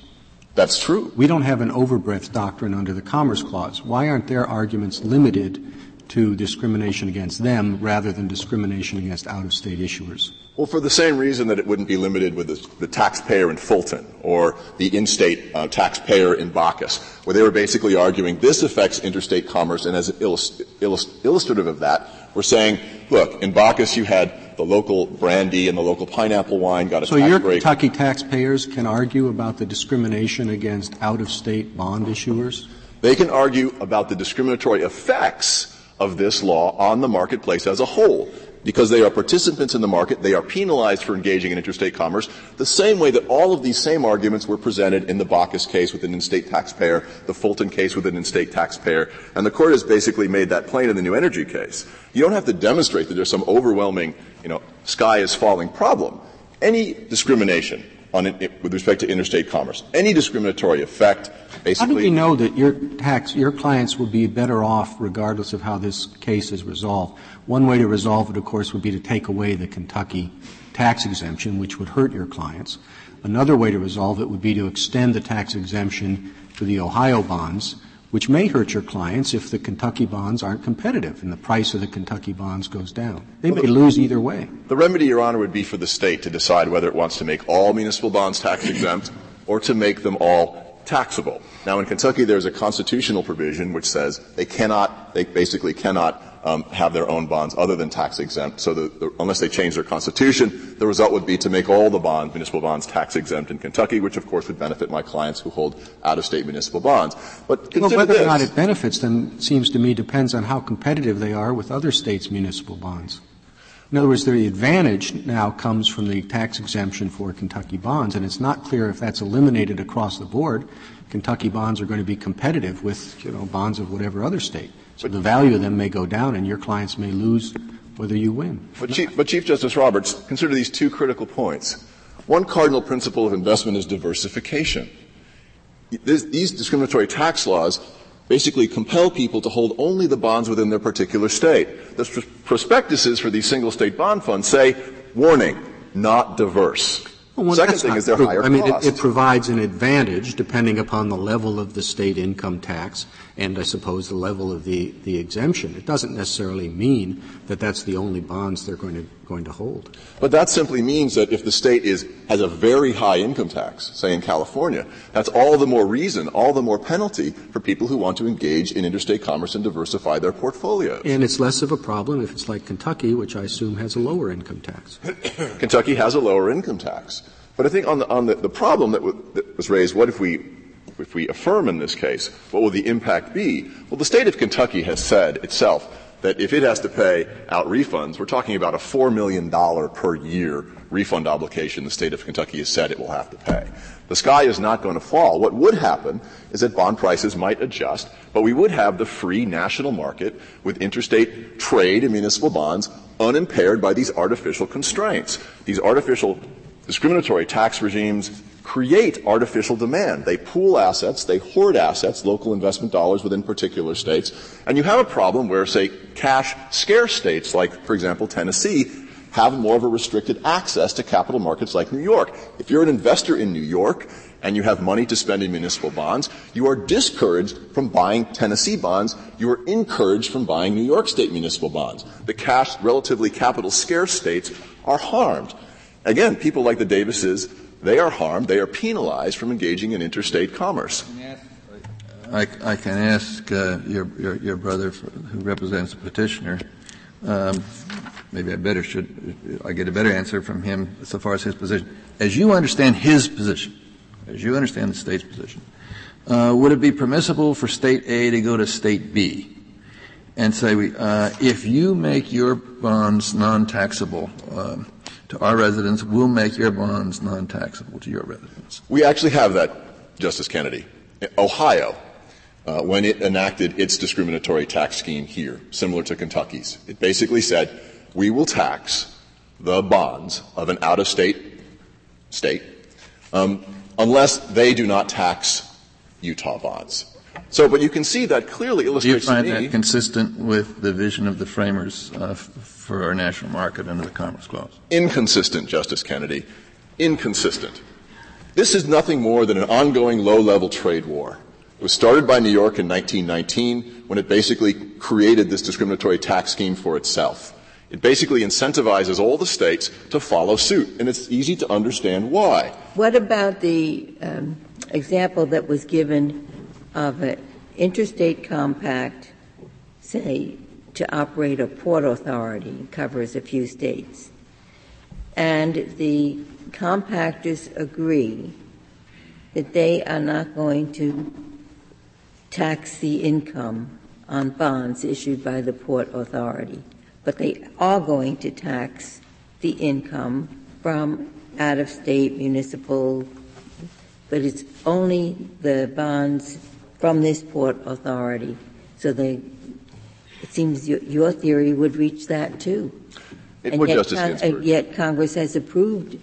That's true. We don't have an overbreadth doctrine under the Commerce Clause. Why aren't their arguments limited to discrimination against them rather than discrimination against out of state issuers? Well, for the same reason that it wouldn't be limited with the, the taxpayer in Fulton or the in-state uh, taxpayer in Bacchus, where they were basically arguing this affects interstate commerce, and as illust- illust- illustrative of that, we're saying, look, in Bacchus you had the local brandy and the local pineapple wine got a so tax your break. Kentucky taxpayers can argue about the discrimination against out-of-state bond issuers? They can argue about the discriminatory effects of this law on the marketplace as a whole. Because they are participants in the market, they are penalized for engaging in interstate commerce, the same way that all of these same arguments were presented in the Bacchus case with an in-state taxpayer, the Fulton case with an in-state taxpayer, and the court has basically made that plain in the new energy case. You don't have to demonstrate that there's some overwhelming, you know, sky is falling problem. Any discrimination on it, with respect to interstate commerce. Any discriminatory effect, basically. How do we know that your tax, your clients will be better off regardless of how this case is resolved? One way to resolve it, of course, would be to take away the Kentucky tax exemption, which would hurt your clients. Another way to resolve it would be to extend the tax exemption to the Ohio bonds, which may hurt your clients if the Kentucky bonds aren't competitive and the price of the Kentucky bonds goes down. They may lose either way. The remedy, Your Honor, would be for the state to decide whether it wants to make all municipal bonds tax exempt or to make them all taxable. Now, in Kentucky, there's a constitutional provision which says they cannot, they basically cannot um, have their own bonds other than tax exempt. So the, the, unless they change their constitution, the result would be to make all the bonds, municipal bonds, tax exempt in Kentucky, which of course would benefit my clients who hold out-of-state municipal bonds. But well, whether this. or not it benefits them seems to me depends on how competitive they are with other states' municipal bonds. In other words, the advantage now comes from the tax exemption for Kentucky bonds, and it's not clear if that's eliminated across the board. Kentucky bonds are going to be competitive with, you know, bonds of whatever other state. So the value of them may go down and your clients may lose whether you win. But Chief, but Chief Justice Roberts, consider these two critical points. One cardinal principle of investment is diversification. These discriminatory tax laws basically compel people to hold only the bonds within their particular state. The prospectuses for these single state bond funds say, warning, not diverse. Well, Second thing is their higher I mean, it, it, provides an advantage depending upon the level of the state income tax and I suppose the level of the, the exemption. It doesn't necessarily mean that that's the only bonds they're going to, going to hold. But that simply means that if the state is, has a very high income tax, say in California, that's all the more reason, all the more penalty for people who want to engage in interstate commerce and diversify their portfolios. And it's less of a problem if it's like Kentucky, which I assume has a lower income tax. Kentucky has a lower income tax. But I think on the, on the, the problem that, w- that was raised, what if we if we affirm in this case, what will the impact be? Well, the state of Kentucky has said itself that if it has to pay out refunds, we're talking about a $4 million per year refund obligation the state of Kentucky has said it will have to pay. The sky is not going to fall. What would happen is that bond prices might adjust, but we would have the free national market with interstate trade in municipal bonds unimpaired by these artificial constraints. These artificial discriminatory tax regimes create artificial demand. They pool assets, they hoard assets, local investment dollars within particular states, and you have a problem where, say, cash scarce states like, for example, Tennessee, have more of a restricted access to capital markets like New York. If you're an investor in New York and you have money to spend in municipal bonds, you are discouraged from buying Tennessee bonds. You are encouraged from buying New York State municipal bonds. The cash, relatively capital scarce states are harmed. Again, people like the Davises, they are harmed, they are penalized from engaging in interstate commerce. I, I can ask uh, your, your, your brother who represents the petitioner. Um, maybe I better should I get a better answer from him so far as his position. As you understand his position, as you understand the state's position, uh, would it be permissible for state A to go to state B and say, uh, if you make your bonds non-taxable um, to our residents, we'll make your bonds non-taxable to your residents? We actually have that, Justice Kennedy. Ohio uh, when it enacted its discriminatory tax scheme here, similar to Kentucky's. It basically said, we will tax the bonds of an out-of-state state um, unless they do not tax Utah bonds. So, but you can see that clearly illustrates. Do you find that consistent with the vision of the framers uh, for our national market under the Commerce Clause? Inconsistent, Justice Kennedy. Inconsistent. This is nothing more than an ongoing low-level trade war it was started by New York in 1919 when it basically created this discriminatory tax scheme for itself. It basically incentivizes all the states to follow suit, and it's easy to understand why. What about the um, example that was given of an interstate compact, say, to operate a port authority, covers a few states, and the compactors agree that they are not going to tax the income on bonds issued by the Port Authority, but they are going to tax the income from out of state municipal, but it's only the bonds from this Port Authority. So they, it seems your, your theory would reach that too. It and would, yet, Justice Ginsburg. yet Congress has approved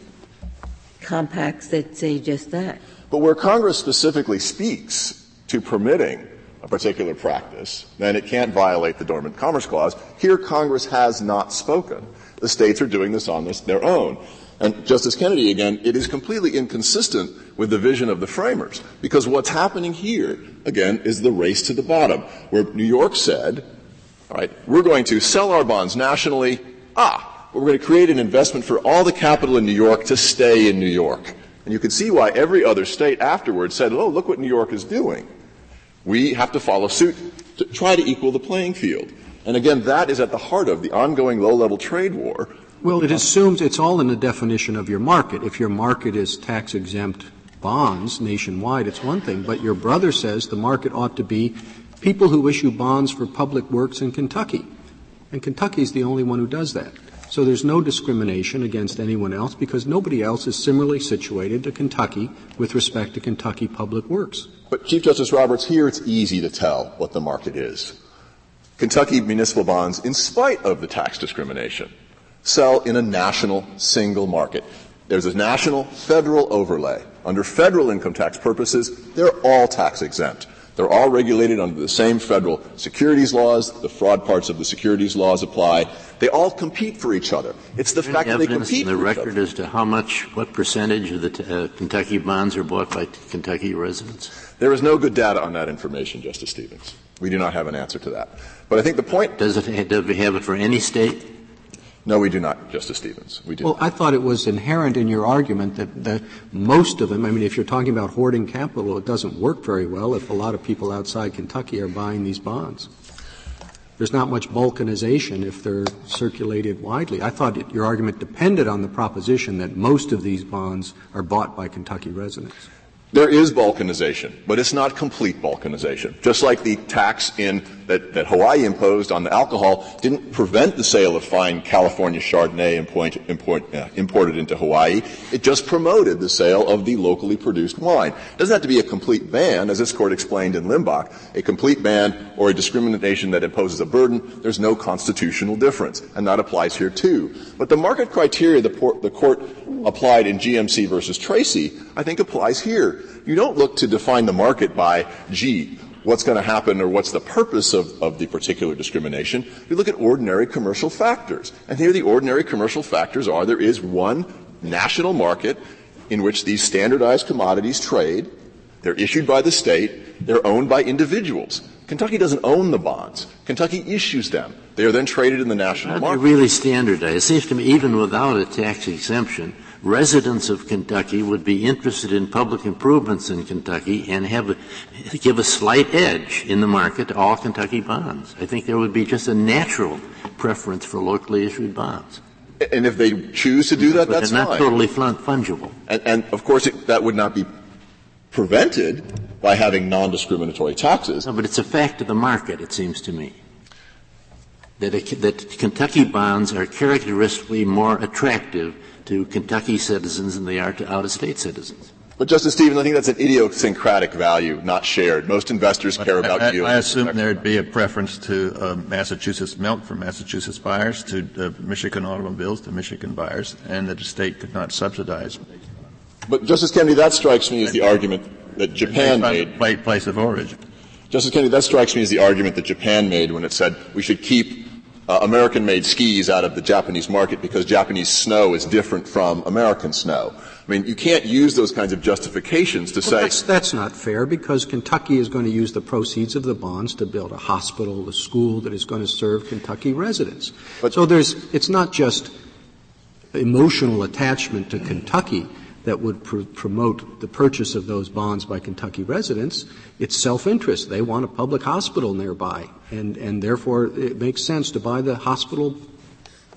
compacts that say just that. But where Congress specifically speaks to permitting a particular practice, then it can't violate the Dormant Commerce Clause. Here, Congress has not spoken. The states are doing this on this, their own. And Justice Kennedy, again, it is completely inconsistent with the vision of the framers, because what's happening here, again, is the race to the bottom, where New York said, all right, we're going to sell our bonds nationally. Ah, we're going to create an investment for all the capital in New York to stay in New York. And you can see why every other state afterwards said, oh, look what New York is doing we have to follow suit to try to equal the playing field. And again, that is at the heart of the ongoing low-level trade war. Well, it assumes it's all in the definition of your market. If your market is tax exempt bonds nationwide, it's one thing, but your brother says the market ought to be people who issue bonds for public works in Kentucky. And Kentucky is the only one who does that. So there's no discrimination against anyone else because nobody else is similarly situated to Kentucky with respect to Kentucky public works. But Chief Justice Roberts, here it's easy to tell what the market is. Kentucky municipal bonds, in spite of the tax discrimination, sell in a national single market. There's a national federal overlay. Under federal income tax purposes, they're all tax exempt. They're all regulated under the same federal securities laws. The fraud parts of the securities laws apply. They all compete for each other. It's the fact that they compete. In the record as to how much, what percentage of the t- uh, Kentucky bonds are bought by t- Kentucky residents? There is no good data on that information, Justice Stevens. We do not have an answer to that. But I think the point does it have it for any state? No, we do not, Justice Stevens. We do. Well, I thought it was inherent in your argument that, that most of them, I mean, if you're talking about hoarding capital, it doesn't work very well if a lot of people outside Kentucky are buying these bonds. There's not much balkanization if they're circulated widely. I thought it, your argument depended on the proposition that most of these bonds are bought by Kentucky residents. There is balkanization, but it's not complete balkanization. Just like the tax in that, that Hawaii imposed on the alcohol didn't prevent the sale of fine California Chardonnay import, import, uh, imported into Hawaii. It just promoted the sale of the locally produced wine. It doesn't have to be a complete ban, as this court explained in Limbach. A complete ban or a discrimination that imposes a burden, there's no constitutional difference. And that applies here too. But the market criteria the, por- the court applied in GMC versus Tracy, I think applies here. You don't look to define the market by, gee, what's going to happen or what's the purpose of, of the particular discrimination, we look at ordinary commercial factors. And here the ordinary commercial factors are there is one national market in which these standardized commodities trade. They're issued by the state. They're owned by individuals. Kentucky doesn't own the bonds. Kentucky issues them. They are then traded in the national market. They're really standardized. It seems to me even without a tax exemption, residents of Kentucky would be interested in public improvements in Kentucky and have a, give a slight edge in the market to all Kentucky bonds. I think there would be just a natural preference for locally issued bonds. And if they choose to do that, but that's not fine. totally fungible. And, and of course, it, that would not be prevented by having non-discriminatory taxes. No, but it's a fact of the market, it seems to me. That, a, that Kentucky bonds are characteristically more attractive to Kentucky citizens than they are to out-of-state citizens. But Justice Stevens, I think that's an idiosyncratic value, not shared. Most investors care about I, yield. I assume there'd be a preference to uh, Massachusetts milk for Massachusetts buyers, to uh, Michigan automobiles to Michigan buyers, and that the state could not subsidize. But Justice Kennedy, that strikes me as the argument that Japan made. Place of origin. Justice Kennedy, that strikes me as the argument that Japan made when it said we should keep uh, American-made skis out of the Japanese market because Japanese snow is different from American snow. I mean, you can't use those kinds of justifications to well, say that's, that's not fair because Kentucky is going to use the proceeds of the bonds to build a hospital, a school that is going to serve Kentucky residents. But, so there's, it's not just emotional attachment to Kentucky that would pr- promote the purchase of those bonds by Kentucky residents. It's self-interest. They want a public hospital nearby, and, and therefore it makes sense to buy the hospital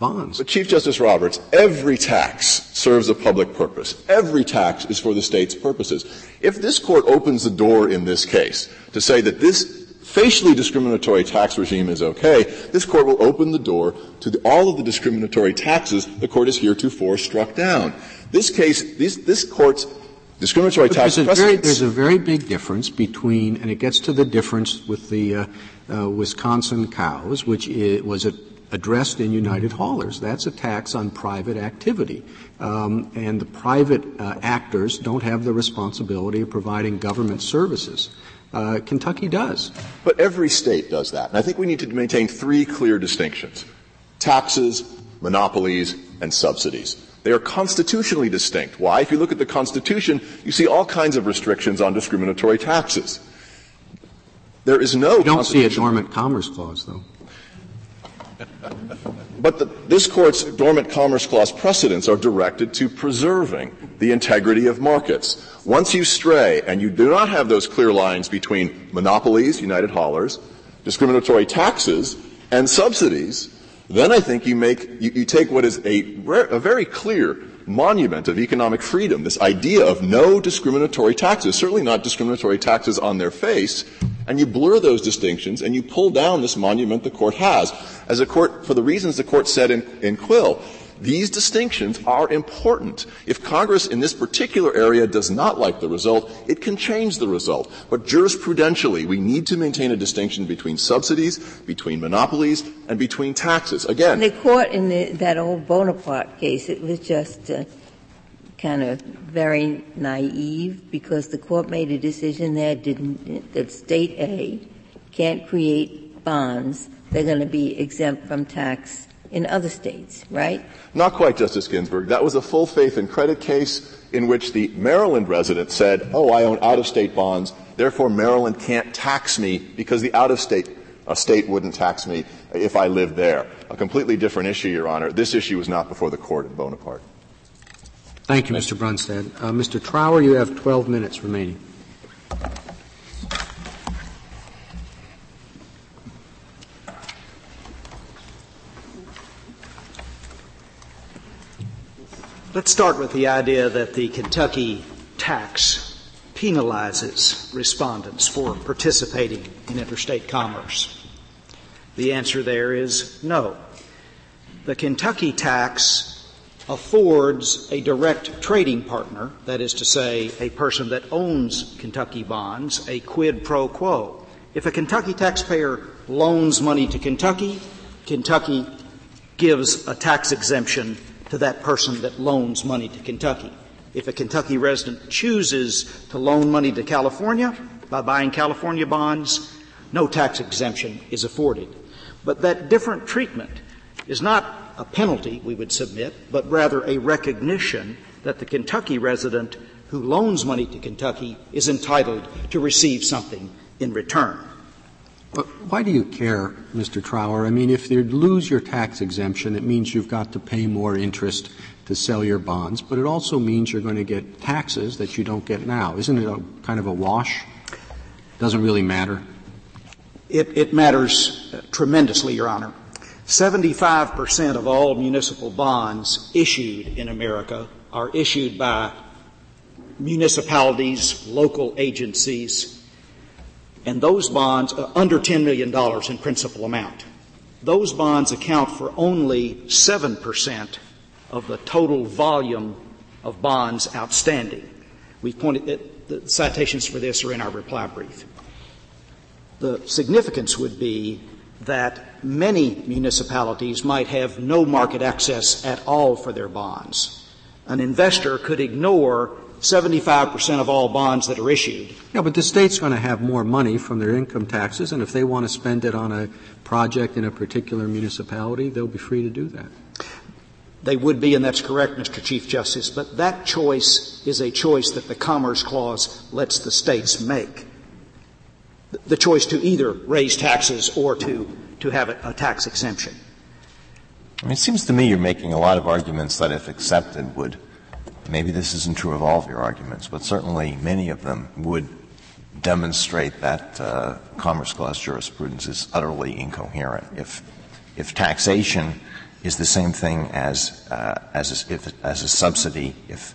bonds. But Chief Justice Roberts, every tax serves a public purpose. Every tax is for the state's purposes. If this court opens the door in this case to say that this facially discriminatory tax regime is okay, this court will open the door to the, all of the discriminatory taxes the court has heretofore struck down. This case, this, this court's discriminatory but tax there's a, very, there's a very big difference between, and it gets to the difference with the uh, uh, Wisconsin cows, which was a, addressed in United Haulers. That's a tax on private activity. Um, and the private uh, actors don't have the responsibility of providing government services. Uh, Kentucky does. But every state does that. And I think we need to maintain three clear distinctions. Taxes, monopolies, and subsidies. They are constitutionally distinct. Why? If you look at the Constitution, you see all kinds of restrictions on discriminatory taxes. There is no. You don't see a dormant commerce clause, though. But the, this court's dormant commerce clause precedents are directed to preserving the integrity of markets. Once you stray and you do not have those clear lines between monopolies, United Haulers, discriminatory taxes, and subsidies, then I think you make you, you take what is a, a very clear monument of economic freedom, this idea of no discriminatory taxes, certainly not discriminatory taxes on their face, and you blur those distinctions and you pull down this monument the court has. As a court, for the reasons the court said in, in Quill, these distinctions are important. If Congress in this particular area does not like the result, it can change the result. But jurisprudentially, we need to maintain a distinction between subsidies, between monopolies, and between taxes. Again. In the court in the, that old Bonaparte case, it was just uh, kind of very naive because the court made a decision there didn't, that state A can't create bonds. They're going to be exempt from tax in other states, right? Not quite, Justice Ginsburg. That was a full faith and credit case in which the Maryland resident said, oh, I own out-of-state bonds, therefore Maryland can't tax me because the out-of-state a state wouldn't tax me if I lived there. A completely different issue, Your Honor. This issue was not before the court in Bonaparte. Thank you, Mr. Brunstad. Uh, Mr. Trower, you have 12 minutes remaining. Let's start with the idea that the Kentucky tax penalizes respondents for participating in interstate commerce. The answer there is no. The Kentucky tax affords a direct trading partner, that is to say, a person that owns Kentucky bonds, a quid pro quo. If a Kentucky taxpayer loans money to Kentucky, Kentucky gives a tax exemption to that person that loans money to Kentucky. If a Kentucky resident chooses to loan money to California, by buying California bonds, no tax exemption is afforded. But that different treatment is not a penalty, we would submit, but rather a recognition that the Kentucky resident who loans money to Kentucky is entitled to receive something in return. But why do you care, Mr. Trower? I mean, if you lose your tax exemption, it means you've got to pay more interest to sell your bonds, but it also means you're going to get taxes that you don't get now. Isn't it a kind of a wash? Doesn't really matter. It, it matters tremendously, Your Honor. 75% of all municipal bonds issued in America are issued by municipalities, local agencies, and those bonds under $10 million in principal amount. Those bonds account for only 7% of the total volume of bonds outstanding. We've pointed that the citations for this are in our reply brief. The significance would be that many municipalities might have no market access at all for their bonds. An investor could ignore 75% of all bonds that are issued. Yeah, but the state's going to have more money from their income taxes, and if they want to spend it on a project in a particular municipality, they'll be free to do that. They would be, and that's correct, Mr. Chief Justice, but that choice is a choice that the Commerce Clause lets the states make. The choice to either raise taxes or to, to have a, a tax exemption. I mean, it seems to me you're making a lot of arguments that, if accepted, would maybe this isn't true of all of your arguments, but certainly many of them would demonstrate that uh, Commerce Clause jurisprudence is utterly incoherent. If if taxation is the same thing as, uh, as, a, if, as a subsidy if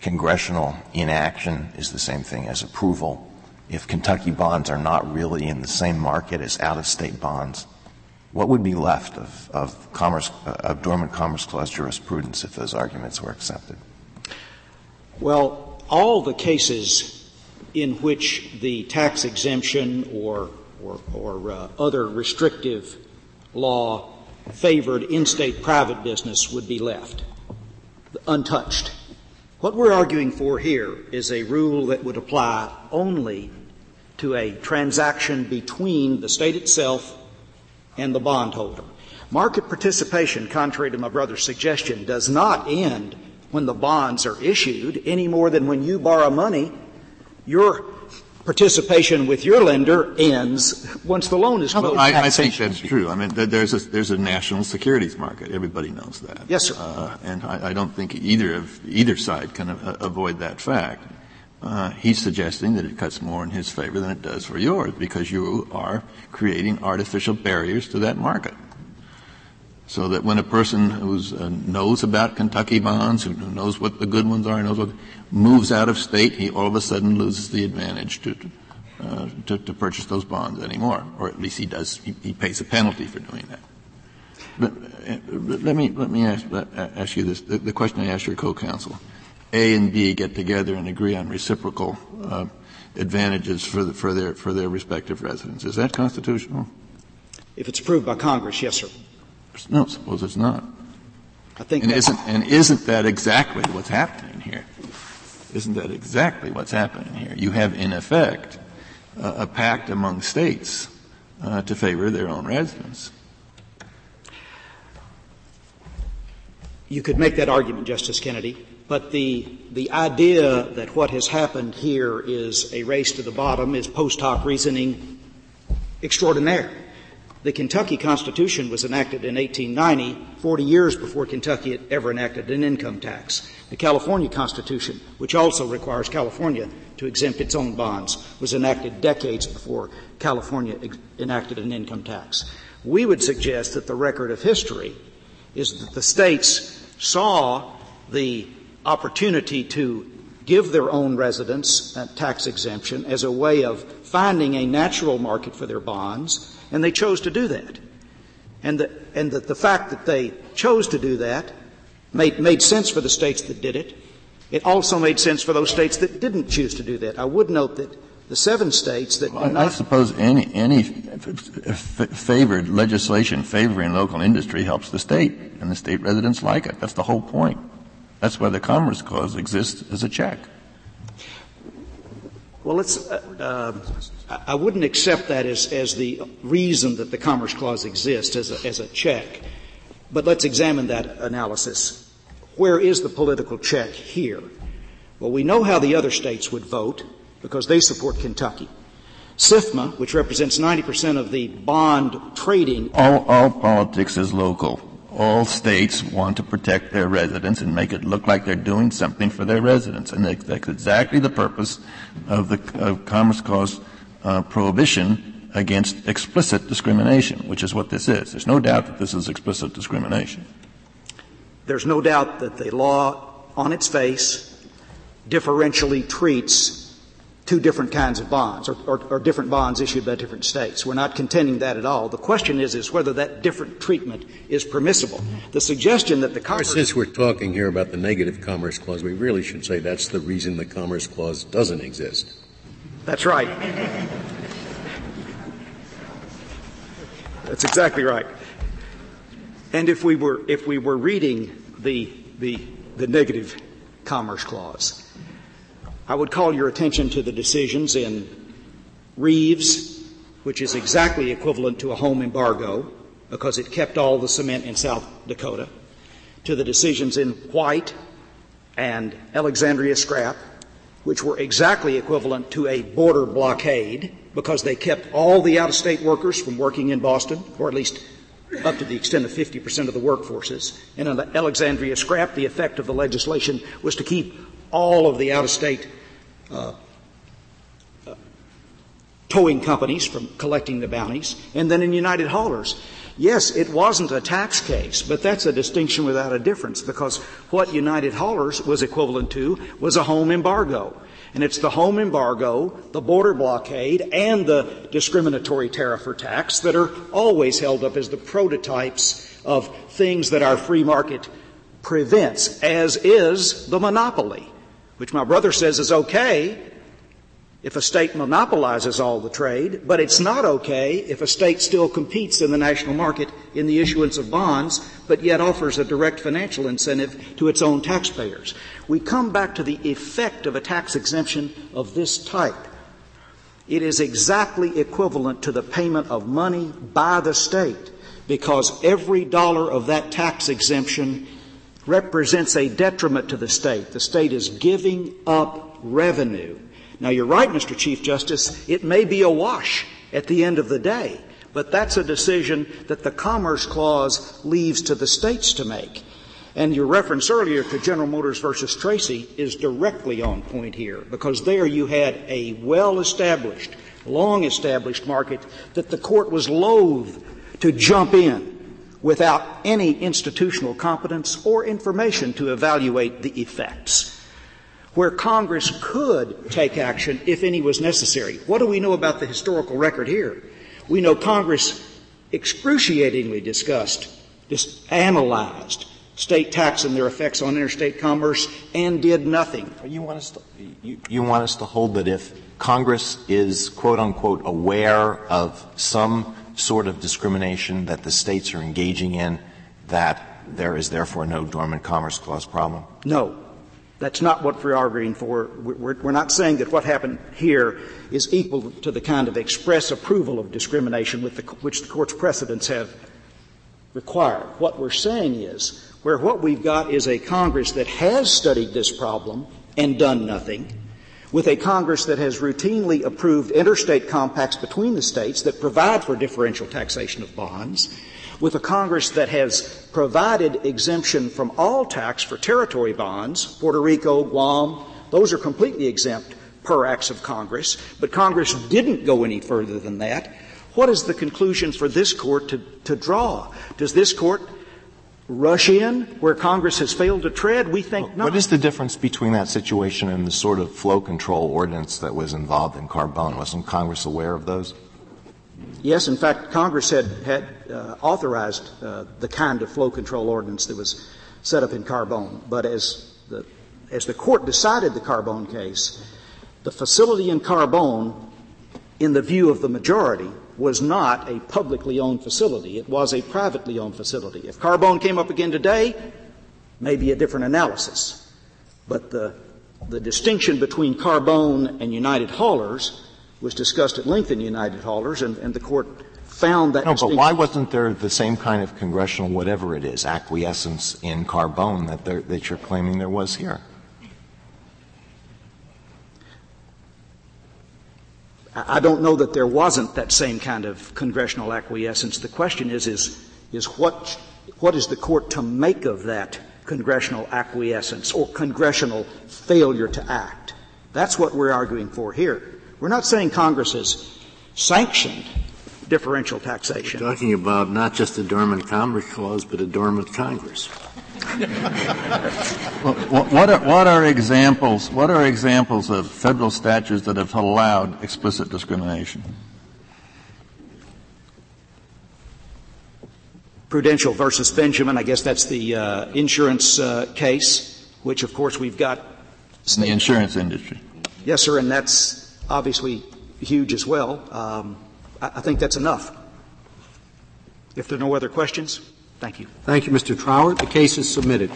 congressional inaction is the same thing as approval, if Kentucky bonds are not really in the same market as out of state bonds, what would be left of, of, commerce, uh, of dormant Commerce Clause jurisprudence if those arguments were accepted? Well, all the cases in which the tax exemption or, or, or uh, other restrictive law favored in-state private business would be left untouched. What we're arguing for here is a rule that would apply only to a transaction between the state itself and the bondholder. Market participation, contrary to my brother's suggestion, does not end when the bonds are issued any more than when you borrow money. Your participation with your lender ends once the loan is closed. I, I think that's true. I mean, there's a, there's a national securities market. Everybody knows that. Yes, sir. Uh, and I, I, don't think either of either side can uh, avoid that fact. Uh, he's suggesting that it cuts more in his favor than it does for yours because you are creating artificial barriers to that market. So that when a person who uh, knows about Kentucky bonds, who knows what the good ones are, knows what, moves out of state, he all of a sudden loses the advantage to, uh, to, to, purchase those bonds anymore, or at least he does. He, he pays a penalty for doing that. But, uh, let me let me ask, uh, ask you this: the, the, question I asked your co-counsel. A and B get together and agree on reciprocal uh, advantages for, the, for their for their respective residents. Is that constitutional? If it's approved by Congress, yes, sir. No, suppose it's not. I think and isn't, and isn't that exactly what's happening here? Isn't that exactly what's happening here? You have, in effect, uh, a pact among states uh, to favor their own residents. You could make that argument, Justice Kennedy, but the, the idea that what has happened here is a race to the bottom is post hoc reasoning extraordinaire. The Kentucky Constitution was enacted in 1890, 40 years before Kentucky had ever enacted an income tax. The California Constitution, which also requires California to exempt its own bonds, was enacted decades before California ex- enacted an income tax. We would suggest that the record of history is that the states saw the opportunity to give their own residents a tax exemption as a way of finding a natural market for their bonds and they chose to do that. And, the, and the, the fact that they chose to do that made, made sense for the states that did it. It also made sense for those states that didn't choose to do that. I would note that the seven states that well, I, suppose any any f- favored legislation favoring local industry helps the state, and the state residents like it. That's the whole point. That's why the Commerce Clause exists as a check. Well, let's. Uh, uh, I wouldn't accept that as, as the reason that the Commerce Clause exists as a, as a check. But let's examine that analysis. Where is the political check here? Well, we know how the other states would vote because they support Kentucky. SIFMA, which represents 90% of the bond trading. All, all politics is local. All states want to protect their residents and make it look like they're doing something for their residents. And that's exactly the purpose of the of Commerce Clause uh, prohibition against explicit discrimination, which is what this is. There's no doubt that this is explicit discrimination. There's no doubt that the law on its face differentially treats two different kinds of bonds or, or, or, different bonds issued by different states. We're not contending that at all. The question is, is whether that different treatment is permissible. The suggestion that the Commerce Since we're talking here about the negative Commerce Clause, we really should say that's the reason the Commerce Clause doesn't exist. That's right. That's exactly right. And if we were, if we were reading the, the, the negative Commerce Clause, I would call your attention to the decisions in Reeves, which is exactly equivalent to a home embargo because it kept all the cement in South Dakota, to the decisions in White and Alexandria Scrap, which were exactly equivalent to a border blockade because they kept all the out of state workers from working in Boston, or at least up to the extent of 50% of the workforces. And the Alexandria Scrap, the effect of the legislation was to keep all of the out of state uh, uh, towing companies from collecting the bounties. And then in United Haulers, yes, it wasn't a tax case, but that's a distinction without a difference because what United Haulers was equivalent to was a home embargo. And it's the home embargo, the border blockade, and the discriminatory tariff or tax that are always held up as the prototypes of things that our free market prevents, as is the monopoly which my brother says is okay if a state monopolizes all the trade, but it's not okay if a state still competes in the national market in the issuance of bonds, but yet offers a direct financial incentive to its own taxpayers. We come back to the effect of a tax exemption of this type. It is exactly equivalent to the payment of money by the state because every dollar of that tax exemption represents a detriment to the state. The state is giving up revenue. Now you're right, Mr. Chief Justice, it may be a wash at the end of the day, but that's a decision that the Commerce Clause leaves to the states to make. And your reference earlier to General Motors versus Tracy is directly on point here, because there you had a well established, long established market that the court was loath to jump in without any institutional competence or information to evaluate the effects. Where Congress could take action if any was necessary. What do we know about the historical record here? We know Congress excruciatingly discussed, just analyzed state tax and their effects on interstate commerce and did nothing. You want us to, you, you want us to hold that if Congress is quote unquote aware of some sort of discrimination that the states are engaging in that there is therefore no dormant commerce clause problem? No. That's not what we're arguing for. We're, we're, not saying that what happened here is equal to the kind of express approval of discrimination the, which the court's precedents have required. What we're saying is where what we've got is a Congress that has studied this problem and done nothing, with a Congress that has routinely approved interstate compacts between the states that provide for differential taxation of bonds, with a Congress that has provided exemption from all tax for territory bonds, Puerto Rico, Guam, those are completely exempt per acts of Congress, but Congress didn't go any further than that. What is the conclusion for this court to, to draw? Does this court rush in where Congress has failed to tread? We think not. What is the difference between that situation and the sort of flow control ordinance that was involved in Carbone? Wasn't Congress aware of those? Yes, in fact, Congress had, had uh, authorized uh, the kind of flow control ordinance that was set up in Carbone. But as the, as the court decided the Carbone case, the facility in Carbone, in the view of the majority, was not a publicly owned facility. It was a privately owned facility. If Carbone came up again today, maybe a different analysis. But the the distinction between Carbone and United Haulers was discussed at length in United Haulers, and, and the court found that No, but why wasn't there the same kind of congressional, whatever it is, acquiescence in Carbone that, there- that you're claiming there was here? I I don't know that there wasn't that same kind of congressional acquiescence. The question is, is, is what, what is the court to make of that congressional acquiescence or congressional failure to act? That's what we're arguing for here. We're not saying Congress has sanctioned differential taxation. We're talking about not just a dormant Commerce Clause, but a dormant Congress. Well, what what are, what are examples, what are examples of federal statutes that have allowed explicit discrimination? Prudential versus Benjamin, I guess that's the uh, insurance uh, case, which of course we've got. In the insurance industry. Yes, sir, and that's obviously huge as well. Um, I, I think that's enough. If there are no other questions, thank you. Thank you, Mr. Trauer. The case is submitted.